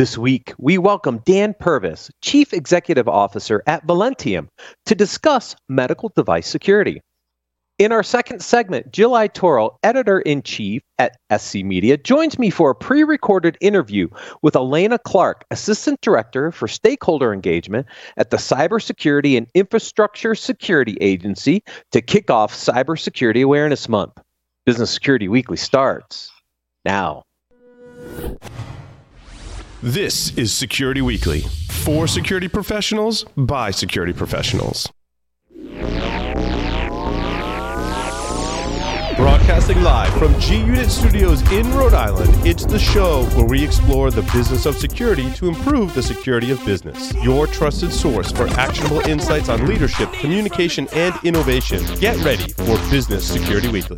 This week, we welcome Dan Purvis, Chief Executive Officer at Velentium, to discuss medical device security. In our second segment, Jill Aitoro, Editor in Chief at SC Media, joins me for a pre recorded interview with Alaina Clark, Assistant Director for Stakeholder Engagement at the Cybersecurity and Infrastructure Security Agency, to kick off Cybersecurity Awareness Month. Business Security Weekly starts now. This is Security Weekly for security professionals by security professionals. Broadcasting live from G Unit Studios in Rhode Island, it's the show where we explore the business of security to improve the security of business. Your trusted source for actionable insights on leadership, communication, and innovation. Get ready for Business Security Weekly.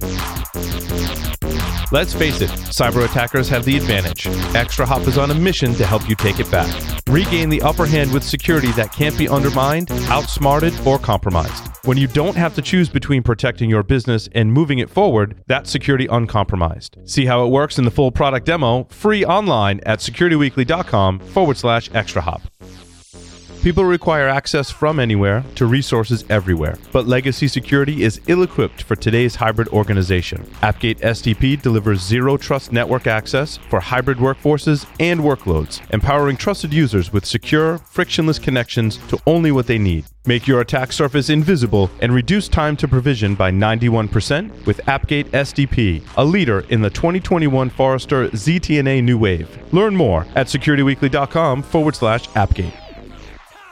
Let's face it, cyber attackers have the advantage. ExtraHop is on a mission to help you take it back. Regain the upper hand with security that can't be undermined, outsmarted, or compromised. When you don't have to choose between protecting your business and moving it forward, that's security uncompromised. See how it works in the full product demo, free online at securityweekly.com forward slash extrahop. People require access from anywhere to resources everywhere, but legacy security is ill equipped for today's hybrid organization. Appgate SDP delivers zero trust network access for hybrid workforces and workloads, empowering trusted users with secure, frictionless connections to only what they need. Make your attack surface invisible and reduce time to provision by 91% with Appgate SDP, a leader in the 2021 Forrester ZTNA New Wave. Learn more at securityweekly.com forward slash Appgate.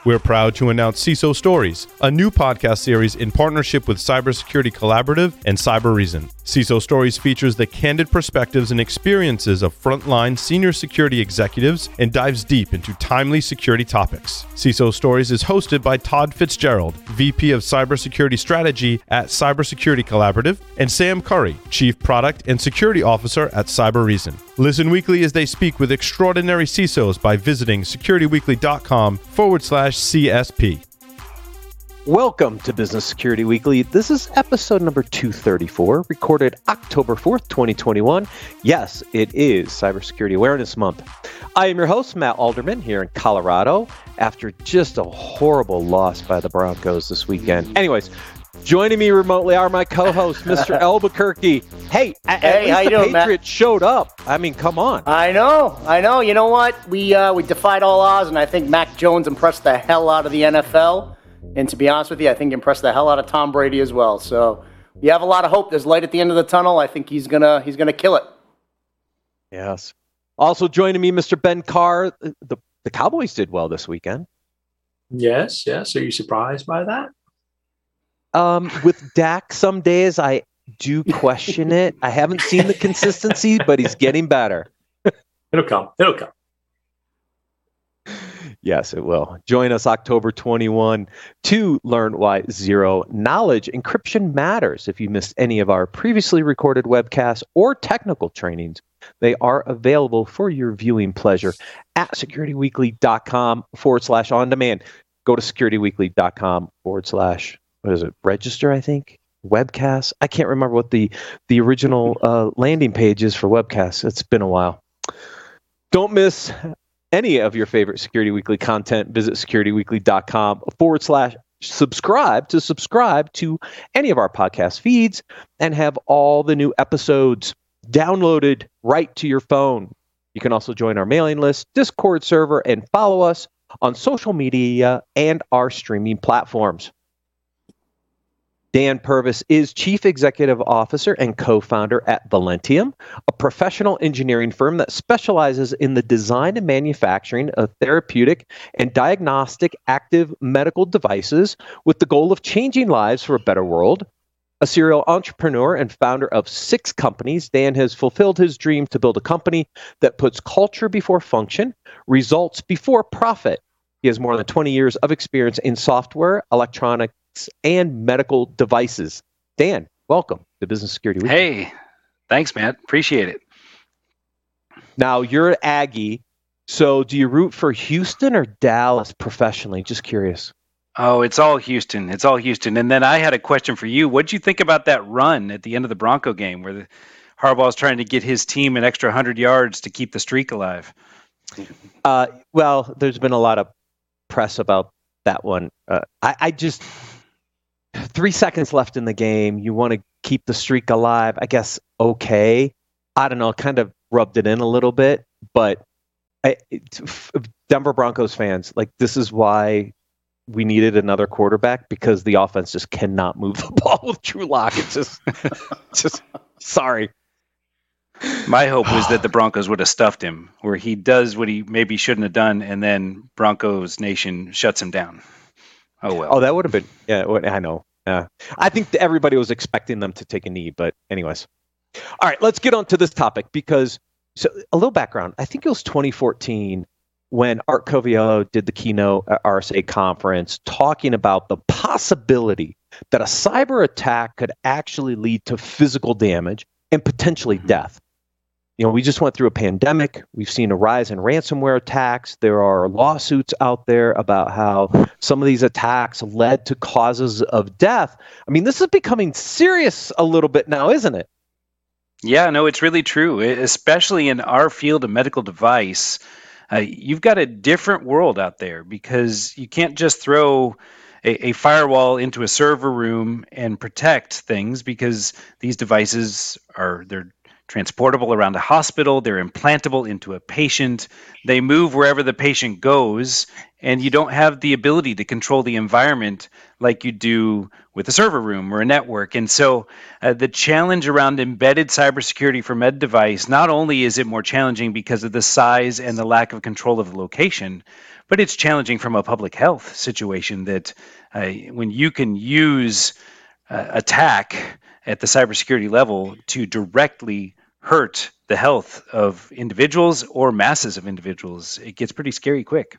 We're proud to announce CISO Stories, a new podcast series in partnership with Cybersecurity Collaborative and Cybereason. CISO Stories features the candid perspectives and experiences of frontline senior security executives and dives deep into timely security topics. CISO Stories is hosted by Todd Fitzgerald, VP of Cybersecurity Strategy at Cybersecurity Collaborative, and Sam Curry, Chief Product and Security Officer at Cybereason. Listen weekly as they speak with extraordinary CISOs by visiting securityweekly.com forward slash CSP. Welcome to Business Security Weekly. This is episode number 234, recorded October 4th, 2021. Yes, it is Cybersecurity Awareness Month. I am your host, Matt Alderman, here in Colorado, after just a horrible loss by the Broncos this weekend. Anyways, joining me remotely are my co host, Mr. Albuquerque. Hey, at, Hey, least the doing, Matt? Patriots showed up. I mean, come on. I know, I know. You know what? We uh, we defied all odds, and I think Mac Jones impressed the hell out of the NFL. And to be honest with you, I think impressed the hell out of Tom Brady as well. So we have a lot of hope. There's light at the end of the tunnel. I think he's gonna he's gonna kill it. Yes. Also joining me, Mr. Ben Carr. The, the Cowboys did well this weekend. Yes, yes. Are you surprised by that? Um, with Dak, some days I do question it. I haven't seen the consistency, but he's getting better. It'll come. It'll come. Yes, it will. Join us October 21 to learn why zero knowledge encryption matters. If you missed any of our previously recorded webcasts or technical trainings, they are available for your viewing pleasure at securityweekly.com forward slash on demand. Go to securityweekly.com forward slash, what is it, register, I think? Webcast. I can't remember what the, the original uh, landing page is for webcasts. It's been a while. Don't miss any of your favorite Security Weekly content, visit securityweekly.com forward slash subscribe to subscribe to any of our podcast feeds and have all the new episodes downloaded right to your phone. You can also join our mailing list, Discord server, and follow us on social media and our streaming platforms. Dan Purvis is Chief Executive Officer and co founder at Velentium, a professional engineering firm that specializes in the design and manufacturing of therapeutic and diagnostic active medical devices with the goal of changing lives for a better world. A serial entrepreneur and founder of six companies, Dan has fulfilled his dream to build a company that puts culture before function, results before profit. He has more than 20 years of experience in software, electronics, and medical devices. Dan, welcome to Business Security Week. Hey, thanks, Matt. Appreciate it. Now, you're Aggie. So, do you root for Houston or Dallas professionally? Just curious. Oh, it's all Houston. It's all Houston. And then I had a question for you. What did you think about that run at the end of the Bronco game where the Harbaugh's trying to get his team an extra 100 yards to keep the streak alive? Uh, well, there's been a lot of press about that one. Uh, I, I just three seconds left in the game. You want to keep the streak alive. I guess okay. I don't know. Kind of rubbed it in a little bit, but I, Denver Broncos fans, like this is why we needed another quarterback because the offense just cannot move the ball with Drew Lock. It's just, just sorry. My hope was that the Broncos would have stuffed him, where he does what he maybe shouldn't have done, and then Broncos Nation shuts him down. Oh well. Oh, that would have been. Yeah, I know. Yeah, I think everybody was expecting them to take a knee, but anyways. All right, let's get on to this topic because so a little background. I think it was 2014 when Art Coviello did the keynote at RSA conference talking about the possibility that a cyber attack could actually lead to physical damage and potentially mm-hmm. death. You know, we just went through a pandemic. We've seen a rise in ransomware attacks. There are lawsuits out there about how some of these attacks led to causes of death. I mean, this is becoming serious a little bit now, isn't it? Yeah, no, it's really true, especially in our field of medical device. Uh, you've got a different world out there because you can't just throw a, a, firewall into a server room and protect things because these devices are they're transportable around a hospital, they're implantable into a patient, they move wherever the patient goes, and you don't have the ability to control the environment like you do with a server room or a network. And so uh, the challenge around embedded cybersecurity for med device, not only is it more challenging because of the size and the lack of control of the location, but it's challenging from a public health situation that uh, when you can use uh, attack at the cybersecurity level to directly hurt the health of individuals or masses of individuals, it gets pretty scary quick.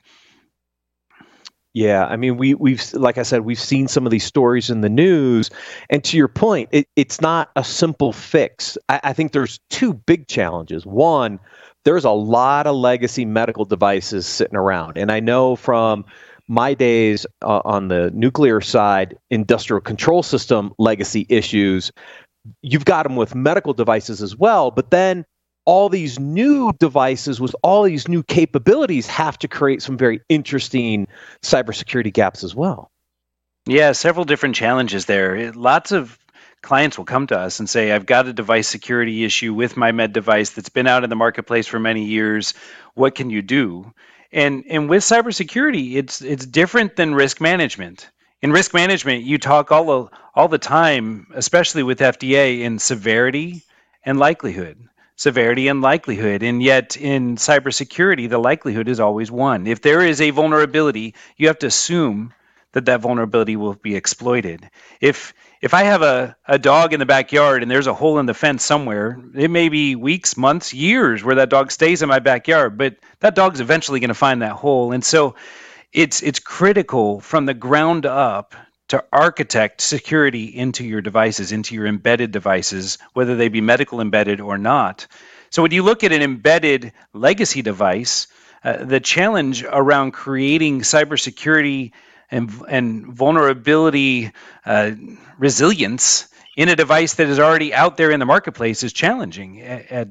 Yeah, I mean, we we've like I said, we've seen some of these stories in the news, and to your point, it, it's not a simple fix. I, I think there's two big challenges. One, there's a lot of legacy medical devices sitting around, and I know from my days uh, on the nuclear side, industrial control system legacy issues you've got them with medical devices as well, but then all these new devices with all these new capabilities have to create some very interesting cybersecurity gaps as well. Yeah, several different challenges there. Lots of clients will come to us and say, I've got a device security issue with my med device that's been out in the marketplace for many years. What can you do? And and with cybersecurity, it's it's different than risk management in risk management, you talk all the, all the time, especially with FDA, in severity and likelihood. Severity and likelihood. And yet in cybersecurity, the likelihood is always one. If there is a vulnerability, you have to assume that that vulnerability will be exploited. If if I have a, a dog in the backyard and there's a hole in the fence somewhere, it may be weeks, months, years where that dog stays in my backyard, but that dog's eventually going to find that hole. And so it's it's critical from the ground up to architect security into your devices, into your embedded devices, whether they be medical embedded or not. So when you look at an embedded legacy device, uh, the challenge around creating cybersecurity and, and vulnerability uh, resilience in a device that is already out there in the marketplace is challenging. At,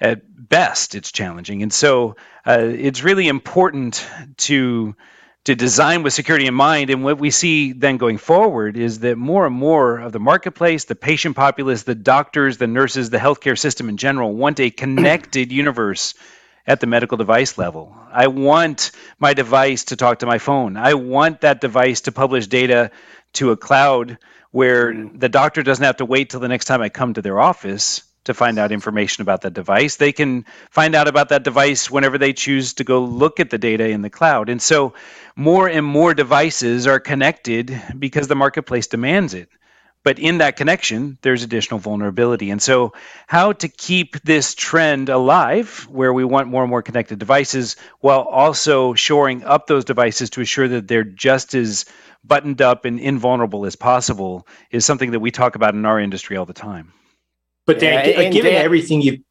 at, best, it's challenging, and so uh, it's really important to to design with security in mind. And what we see then going forward is that more and more of the marketplace, the patient populace, the doctors, the nurses, the healthcare system in general want a connected universe at the medical device level. I want my device to talk to my phone. I want that device to publish data to a cloud where the doctor doesn't have to wait till the next time I come to their office to find out information about that device. They can find out about that device whenever they choose to go look at the data in the cloud. And so more and more devices are connected because the marketplace demands it. But in that connection, there's additional vulnerability. And so, how to keep this trend alive, where we want more and more connected devices, while also shoring up those devices to assure that they're just as buttoned up and invulnerable as possible, is something that we talk about in our industry all the time. But Dan, yeah, given Dan, everything you,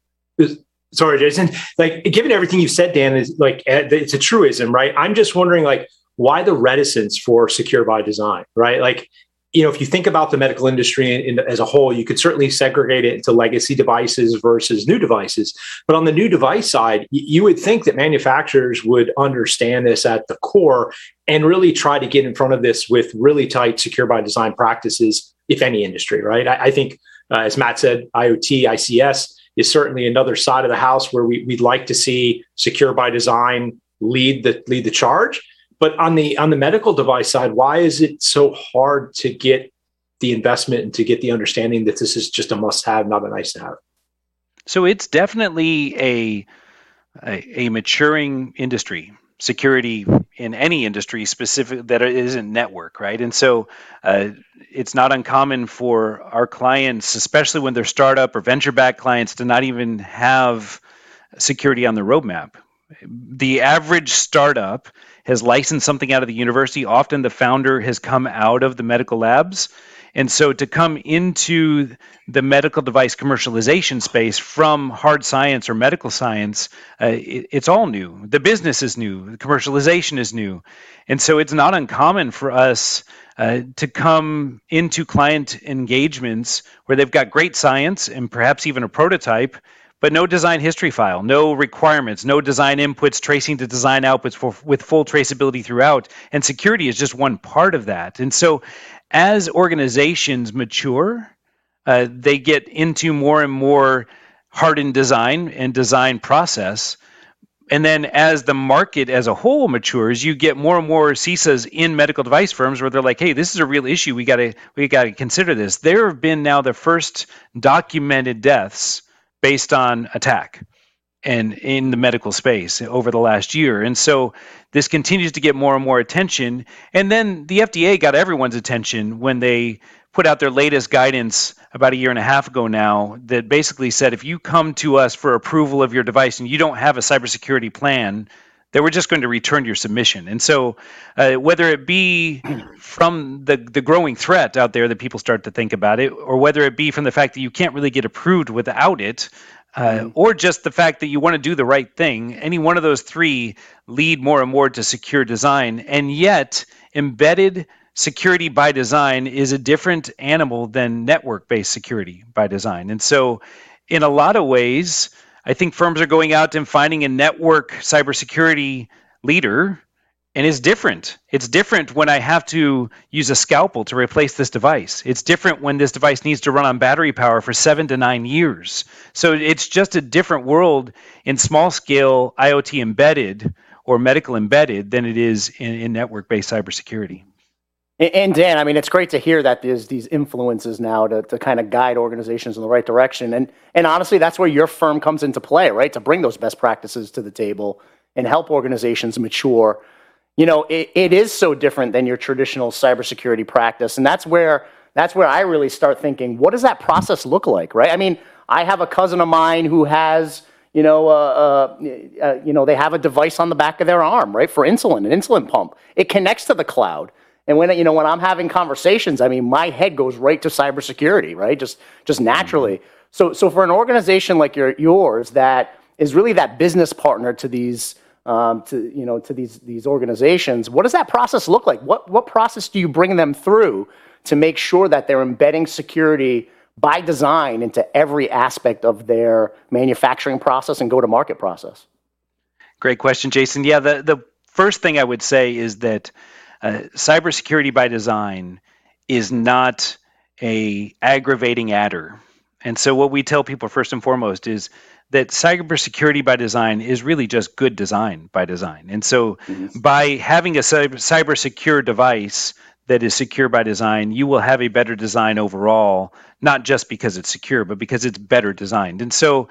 sorry, Jason, like given everything you've said, Dan, is like eh, it's a truism, right? I'm just wondering, like, why the reticence for secure by design, right? Like, you know, if you think about the medical industry in, in, as a whole, you could certainly segregate it into legacy devices versus new devices. But on the new device side, you would think that manufacturers would understand this at the core and really try to get in front of this with really tight secure by design practices, if any industry, right? I, I think, uh, as Matt said, IoT, ICS is certainly another side of the house where we, we'd like to see secure by design lead the lead the charge but on the on the medical device side, why is it so hard to get the investment and to get the understanding that this is just a must-have, not a nice-to-have? So it's definitely a, a, a maturing industry security in any industry specific that isn't network right and so uh, it's not uncommon for our clients especially when they're startup or venture backed clients to not even have security on the roadmap the average startup has licensed something out of the university. Often the founder has come out of the medical labs. And so to come into the medical device commercialization space from hard science or medical science, uh, it, it's all new. The business is new, the commercialization is new. And so it's not uncommon for us uh, to come into client engagements where they've got great science and perhaps even a prototype but no design history file, no requirements, no design inputs tracing to design outputs for, with full traceability throughout. And security is just one part of that. And so as organizations mature, uh, they get into more and more hardened design and design process. And then as the market as a whole matures, you get more and more CISOs in medical device firms where they're like, hey, this is a real issue. We gotta we gotta consider this. There have been now the first documented deaths based on attack and in the medical space over the last year. And so this continues to get more and more attention. And then the FDA got everyone's attention when they put out their latest guidance about a year and a half ago now that basically said if you come to us for approval of your device and you don't have a cybersecurity plan, they were just going to return your submission. And so, uh, whether it be from the, the growing threat out there that people start to think about it, or whether it be from the fact that you can't really get approved without it, uh, mm-hmm. or just the fact that you want to do the right thing, any one of those three lead more and more to secure design. And yet, embedded security by design is a different animal than network based security by design. And so, in a lot of ways, I think firms are going out and finding a network cybersecurity leader and it's different. It's different when I have to use a scalpel to replace this device. It's different when this device needs to run on battery power for seven to nine years. So it's just a different world in small scale IoT embedded or medical embedded than it is in, in network based cybersecurity. And Dan, I mean, it's great to hear that there's these influences now to, to kind of guide organizations in the right direction. And, and honestly, that's where your firm comes into play, right? To bring those best practices to the table and help organizations mature. You know, it, it is so different than your traditional cybersecurity practice. And that's where, that's where I really start thinking, what does that process look like, right? I mean, I have a cousin of mine who has, you know, uh, uh, uh, you know, they have a device on the back of their arm, right, for insulin, an insulin pump. It connects to the cloud. And when you know when I'm having conversations, I mean, my head goes right to cybersecurity, right? Just just naturally. Mm-hmm. So so for an organization like your, yours that is really that business partner to these um, to you know to these these organizations, what does that process look like? What what process do you bring them through to make sure that they're embedding security by design into every aspect of their manufacturing process and go to market process? Great question, Jason. Yeah, the the first thing I would say is that uh, cybersecurity by design is not a aggravating adder. And so what we tell people first and foremost is that cybersecurity by design is really just good design by design. And so mm-hmm. by having a cyber, cyber secure device that is secure by design, you will have a better design overall, not just because it's secure, but because it's better designed. And so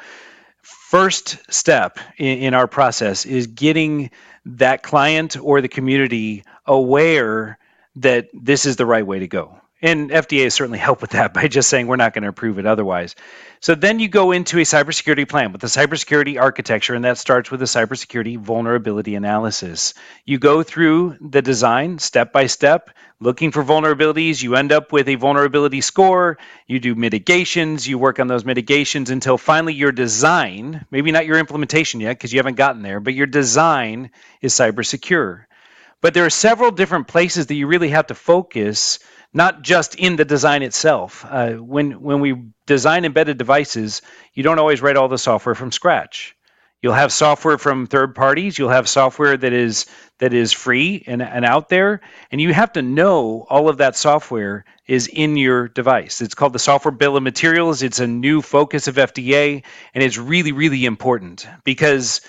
first step in, in our process is getting that client or the community aware that this is the right way to go. And FDA has certainly helped with that by just saying we're not going to approve it otherwise. So then you go into a cybersecurity plan with a cybersecurity architecture, and that starts with a cybersecurity vulnerability analysis. You go through the design step by step, looking for vulnerabilities. You end up with a vulnerability score. You do mitigations. You work on those mitigations until finally your design, maybe not your implementation yet because you haven't gotten there, but your design is cyber secure. But there are several different places that you really have to focus, not just in the design itself. Uh, when when we design embedded devices, you don't always write all the software from scratch. You'll have software from third parties. You'll have software that is that is free and, and out there, and you have to know all of that software is in your device. It's called the software bill of materials. It's a new focus of FDA, and it's really really important because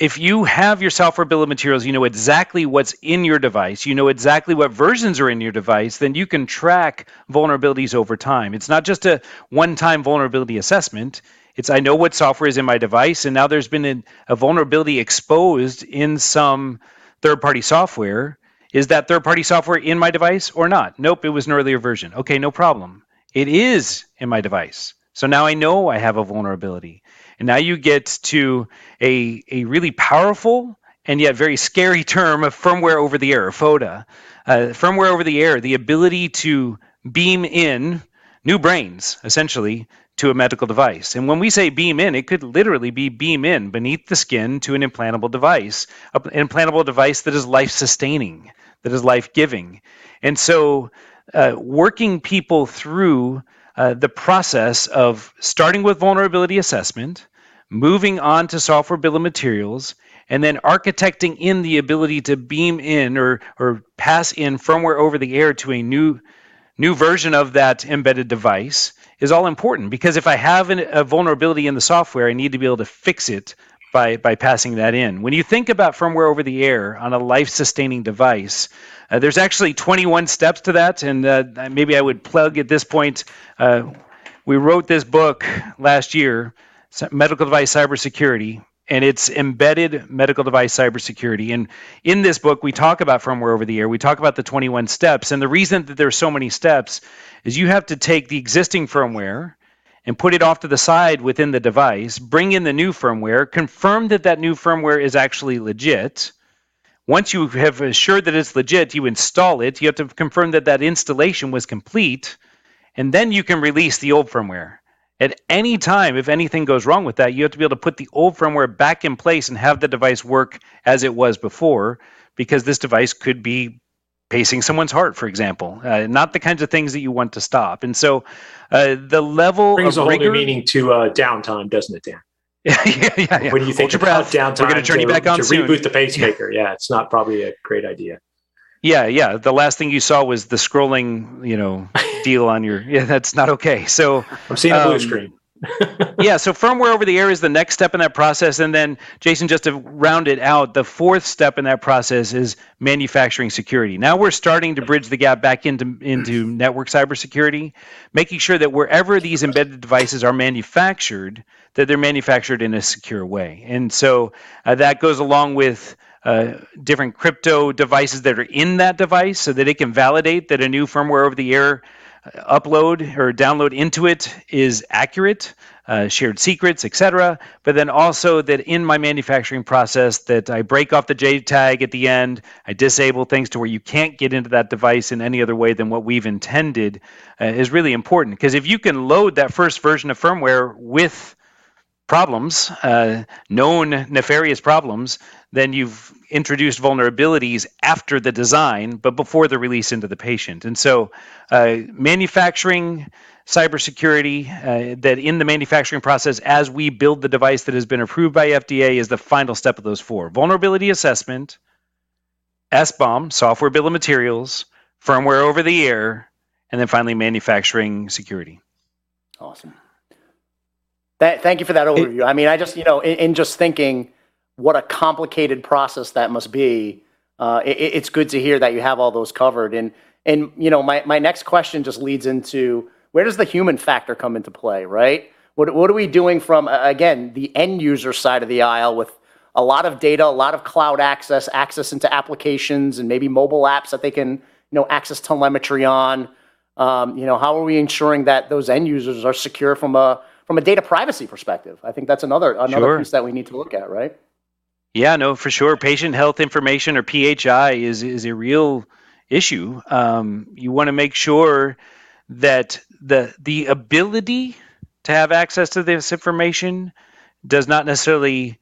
if you have your software bill of materials, you know exactly what's in your device, you know exactly what versions are in your device, then you can track vulnerabilities over time. It's not just a one time vulnerability assessment. It's I know what software is in my device, and now there's been a, a vulnerability exposed in some third party software. Is that third party software in my device or not? Nope, it was an earlier version. Okay, no problem. It is in my device. So now I know I have a vulnerability. And now you get to a, a really powerful and yet very scary term of firmware over the air, FOTA. Uh, firmware over the air, the ability to beam in new brains, essentially, to a medical device. And when we say beam in, it could literally be beam in beneath the skin to an implantable device, an implantable device that is life sustaining, that is life giving. And so, uh, working people through uh, the process of starting with vulnerability assessment, moving on to software bill of materials, and then architecting in the ability to beam in or, or pass in firmware over the air to a new new version of that embedded device is all important. Because if I have an, a vulnerability in the software, I need to be able to fix it by, by passing that in. When you think about firmware over the air on a life sustaining device, uh, there's actually 21 steps to that, and uh, maybe I would plug at this point. Uh, we wrote this book last year, Medical Device Cybersecurity, and it's embedded medical device cybersecurity. And in this book, we talk about firmware over the air. We talk about the 21 steps, and the reason that there's so many steps is you have to take the existing firmware and put it off to the side within the device, bring in the new firmware, confirm that that new firmware is actually legit once you have assured that it's legit, you install it. You have to confirm that that installation was complete, and then you can release the old firmware. At any time, if anything goes wrong with that, you have to be able to put the old firmware back in place and have the device work as it was before, because this device could be pacing someone's heart, for example. Uh, not the kinds of things that you want to stop. And so, uh, the level brings of a whole rigor, new meaning to uh, downtime, doesn't it, Dan? yeah, yeah, yeah. When you think about downtime, We're going to turn you back on to soon. reboot the pacemaker. Yeah, it's not probably a great idea. Yeah, yeah. The last thing you saw was the scrolling, you know, deal on your. Yeah, that's not okay. So I'm seeing a blue Um, screen. yeah, so firmware over the air is the next step in that process. And then, Jason, just to round it out, the fourth step in that process is manufacturing security. Now we're starting to bridge the gap back into, into network cybersecurity, making sure that wherever these embedded devices are manufactured, that they're manufactured in a secure way. And so uh, that goes along with uh, different crypto devices that are in that device so that it can validate that a new firmware over the air upload or download into it is accurate, uh, shared secrets, etc. But then also that in my manufacturing process that I break off the JTAG at the end, I disable things to where you can't get into that device in any other way than what we've intended uh, is really important. Because if you can load that first version of firmware with problems, uh, known nefarious problems, then you've introduced vulnerabilities after the design, but before the release into the patient. And so, uh, manufacturing cybersecurity, uh, that in the manufacturing process, as we build the device that has been approved by FDA, is the final step of those four vulnerability assessment, SBOM, software bill of materials, firmware over the air, and then finally manufacturing security. Awesome. That, thank you for that overview. I mean, I just, you know, in, in just thinking what a complicated process that must be, uh, it, it's good to hear that you have all those covered. And, and you know, my, my next question just leads into where does the human factor come into play, right? What, what are we doing from, again, the end user side of the aisle with a lot of data, a lot of cloud access, access into applications and maybe mobile apps that they can, you know, access telemetry on? Um, you know, how are we ensuring that those end users are secure from a from a data privacy perspective? I think that's another another Sure. piece that we need to look at, right? Yeah, no, for sure. Patient health information or PHI is is a real issue. Um, you want to make sure that the the ability to have access to this information does not necessarily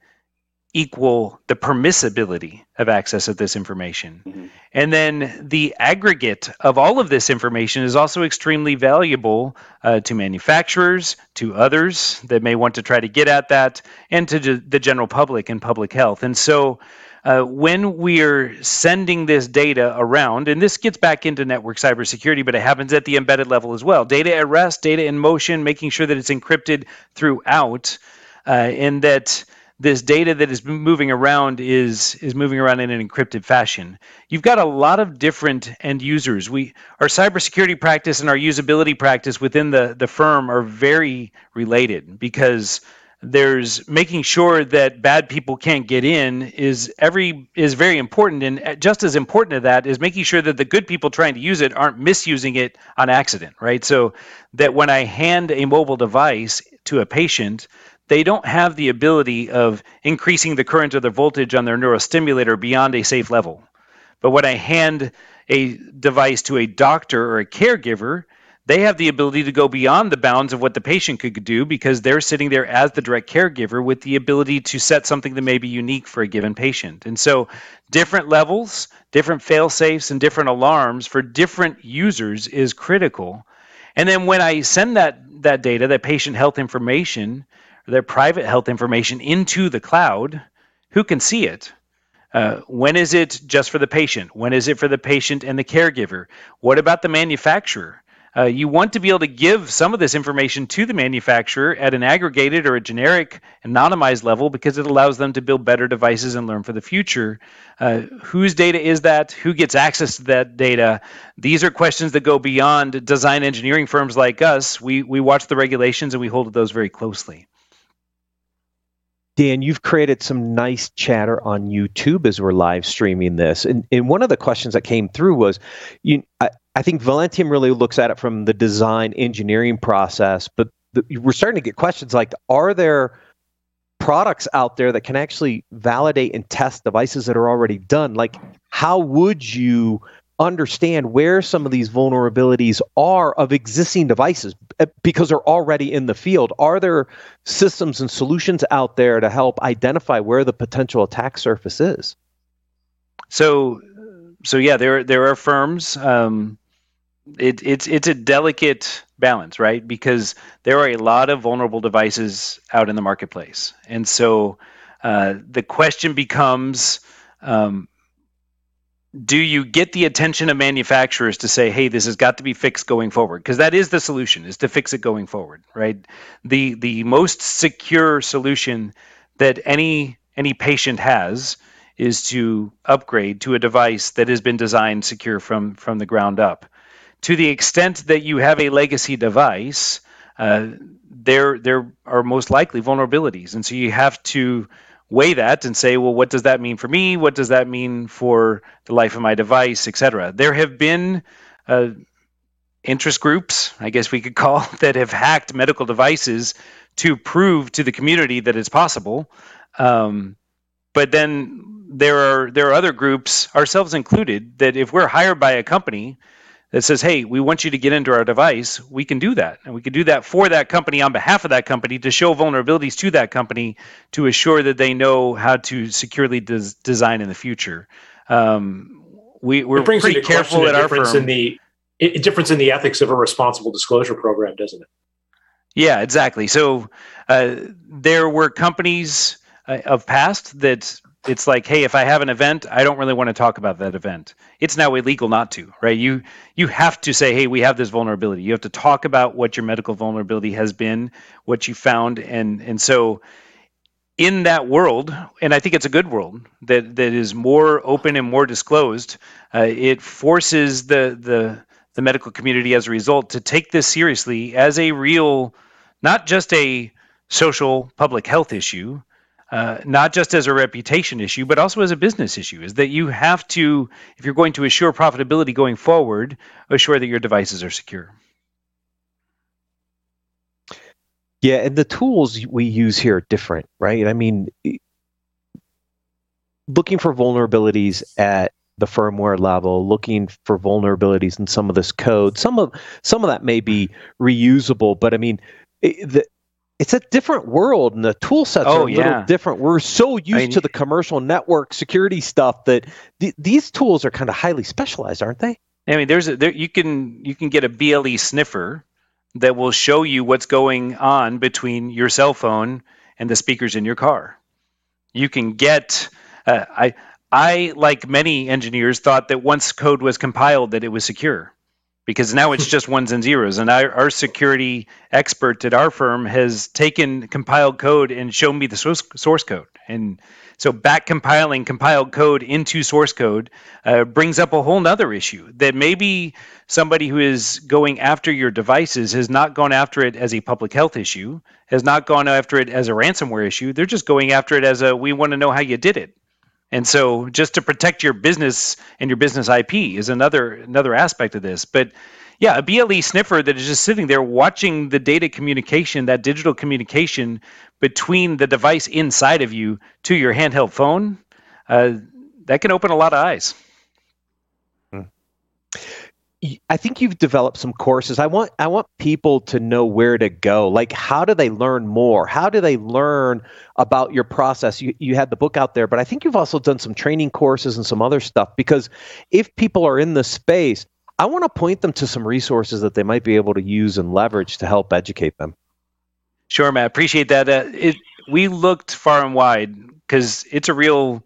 equal the permissibility of access of this information. Mm-hmm. And then the aggregate of all of this information is also extremely valuable uh, to manufacturers, to others that may want to try to get at that, and to the general public and public health. And so uh, when we're sending this data around, and this gets back into network cybersecurity, but it happens at the embedded level as well data at rest, data in motion, making sure that it's encrypted throughout, uh, and that this data that is moving around is is moving around in an encrypted fashion. You've got a lot of different end users. We our cybersecurity practice and our usability practice within the the firm are very related because there's making sure that bad people can't get in is every is very important and uh, just as important to that is making sure that the good people trying to use it aren't misusing it on accident right so that when i hand a mobile device to a patient they don't have the ability of increasing the current or the voltage on their neurostimulator beyond a safe level. But when I hand a device to a doctor or a caregiver, they have the ability to go beyond the bounds of what the patient could do because they're sitting there as the direct caregiver with the ability to set something that may be unique for a given patient. And so, different levels, different fail safes, and different alarms for different users is critical. And then when I send that that data, that patient health information, their private health information into the cloud, who can see it? Uh, when is it just for the patient? When is it for the patient and the caregiver? What about the manufacturer? Uh, you want to be able to give some of this information to the manufacturer at an aggregated or a generic anonymized level because it allows them to build better devices and learn for the future. Uh, whose data is that? Who gets access to that data? These are questions that go beyond design engineering firms like us. We, we watch the regulations and we hold those very closely. Dan, you've created some nice chatter on YouTube as we're live streaming this. And, and one of the questions that came through was you, I, I think Velentium really looks at it from the design engineering process, but the, we're starting to get questions like Are there products out there that can actually validate and test devices that are already done? Like, how would you understand where some of these vulnerabilities are of existing devices eh, because they're already in the field. Are there systems and solutions out there to help identify where the potential attack surface is? So, so yeah, there there are firms. Um, it, it's it's a delicate balance, right? Because there are a lot of vulnerable devices out in the marketplace, and so uh, the question becomes. Um, do you get the attention of manufacturers to say hey this has got to be fixed going forward? Because that is the solution is to fix it going forward right? The the most secure solution that any any patient has is to upgrade to a device that has been designed secure from from the ground up. To the extent that you have a legacy device uh, there there are most likely vulnerabilities. And so you have to weigh that and say, well, what does that mean for me? What does that mean for the life of my device, etc. There have been uh, interest groups, I guess we could call, that have hacked medical devices to prove to the community that it's possible. Um, but then there are there are other groups, ourselves included, that if we're hired by a company that says, hey, we want you to get into our device, we can do that. And we can do that for that company on behalf of that company to show vulnerabilities to that company to assure that they know how to securely des- design in the future. Um, we, we're pretty careful at our firm. In the, difference in the ethics of a responsible disclosure program, doesn't it? Yeah, exactly. So uh, there were companies uh, of past that it's like, hey, if I have an event, I don't really want to talk about that event. It's now illegal not to, right? You you have to say, hey, we have this vulnerability. You have to talk about what your medical vulnerability has been, what you found, and and so in that world, and I think it's a good world that that is more open and more disclosed. Uh, it forces the the the medical community as a result to take this seriously as a real, not just a social public health issue, uh, not just as a reputation issue, but also as a business issue, is that you have to, if you're going to assure profitability going forward, assure that your devices are secure. Yeah, and the tools we use here are different, right? I mean, looking for vulnerabilities at the firmware level, looking for vulnerabilities in some of this code. Some of some of that may be reusable, but I mean, the it's a different world and the tool sets Oh, are a little different. We're so used mean- to the commercial network security stuff that th- these tools are kind of highly specialized, aren't they? I mean, there's a, there you can you can get a BLE sniffer that will show you what's going on between your cell phone and the speakers in your car. You can get uh, I I like many engineers thought that once code was compiled that it was secure because now it's just ones and zeros and our, our security expert at our firm has taken compiled code and shown me the source, source code and so back compiling compiled code into source code uh, brings up a whole nother issue that maybe somebody who is going after your devices has not gone after it as a public health issue, has not gone after it as a ransomware issue. They're just going after it as a we want to know how you did it. And so just to protect your business and your business IP is another another aspect of this. But yeah, a BLE sniffer that is just sitting there watching the data communication, that digital communication between the device inside of you to your handheld phone, uh, that can open a lot of eyes. Y- I think you've developed some courses. I want I want people to know where to go. Like how do they learn more? How do they learn about your process? You you had the book out there, but I think you've also done some training courses and some other stuff because if people are in the space, I want to point them to some resources that they might be able to use and leverage to help educate them. Sure, Matt. Appreciate that. Uh, it, we looked far and wide because it's a real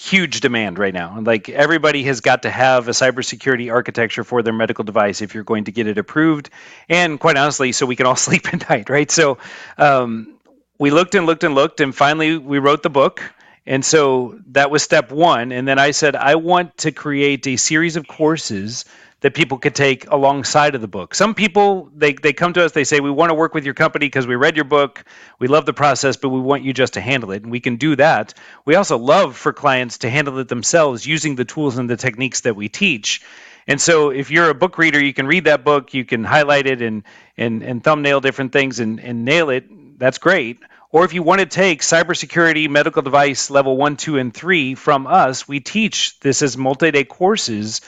huge demand right now. Like everybody has got to have a cybersecurity architecture for their medical device if you're going to get it approved, and quite honestly, so we can all sleep at night, right? So um, we looked and looked and looked, and finally we wrote the book. And so that was step one. And then I said, I want to create a series of courses that people could take alongside of the book. Some people they they come to us, they say we want to work with your company because we read your book, we love the process, but we want you just to handle it, and we can do that. We also love for clients to handle it themselves using the tools and the techniques that we teach. And so if you're a book reader, you can read that book, you can highlight it and and and thumbnail different things and and nail it. That's great. Or if you want to take cybersecurity medical device level one, two, and three from us, we teach this as multi-day courses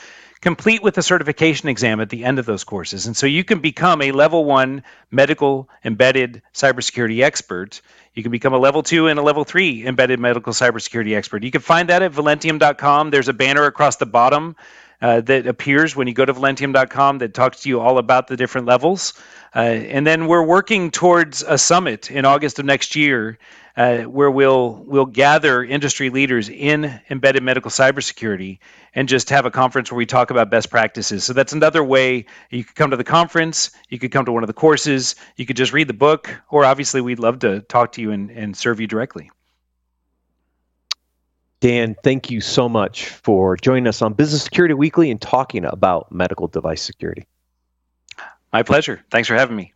complete with a certification exam at the end of those courses. And so you can become a level one medical embedded cybersecurity expert. You can become a level two and a level three embedded medical cybersecurity expert. You can find that at velentium.com. There's a banner across the bottom uh, that appears when you go to velentium.com that talks to you all about the different levels. Uh, and then we're working towards a summit in August of next year uh, where we'll we'll gather industry leaders in embedded medical cybersecurity and just have a conference where we talk about best practices. So that's another way you could come to the conference, you could come to one of the courses, you could just read the book, or obviously we'd love to talk to you and, and serve you directly. Dan, thank you so much for joining us on Business Security Weekly and talking about medical device security. My pleasure. Thanks for having me.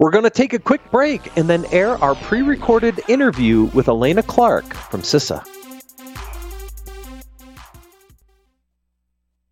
We're going to take a quick break and then air our pre recorded interview with Alaina Clark from CISA.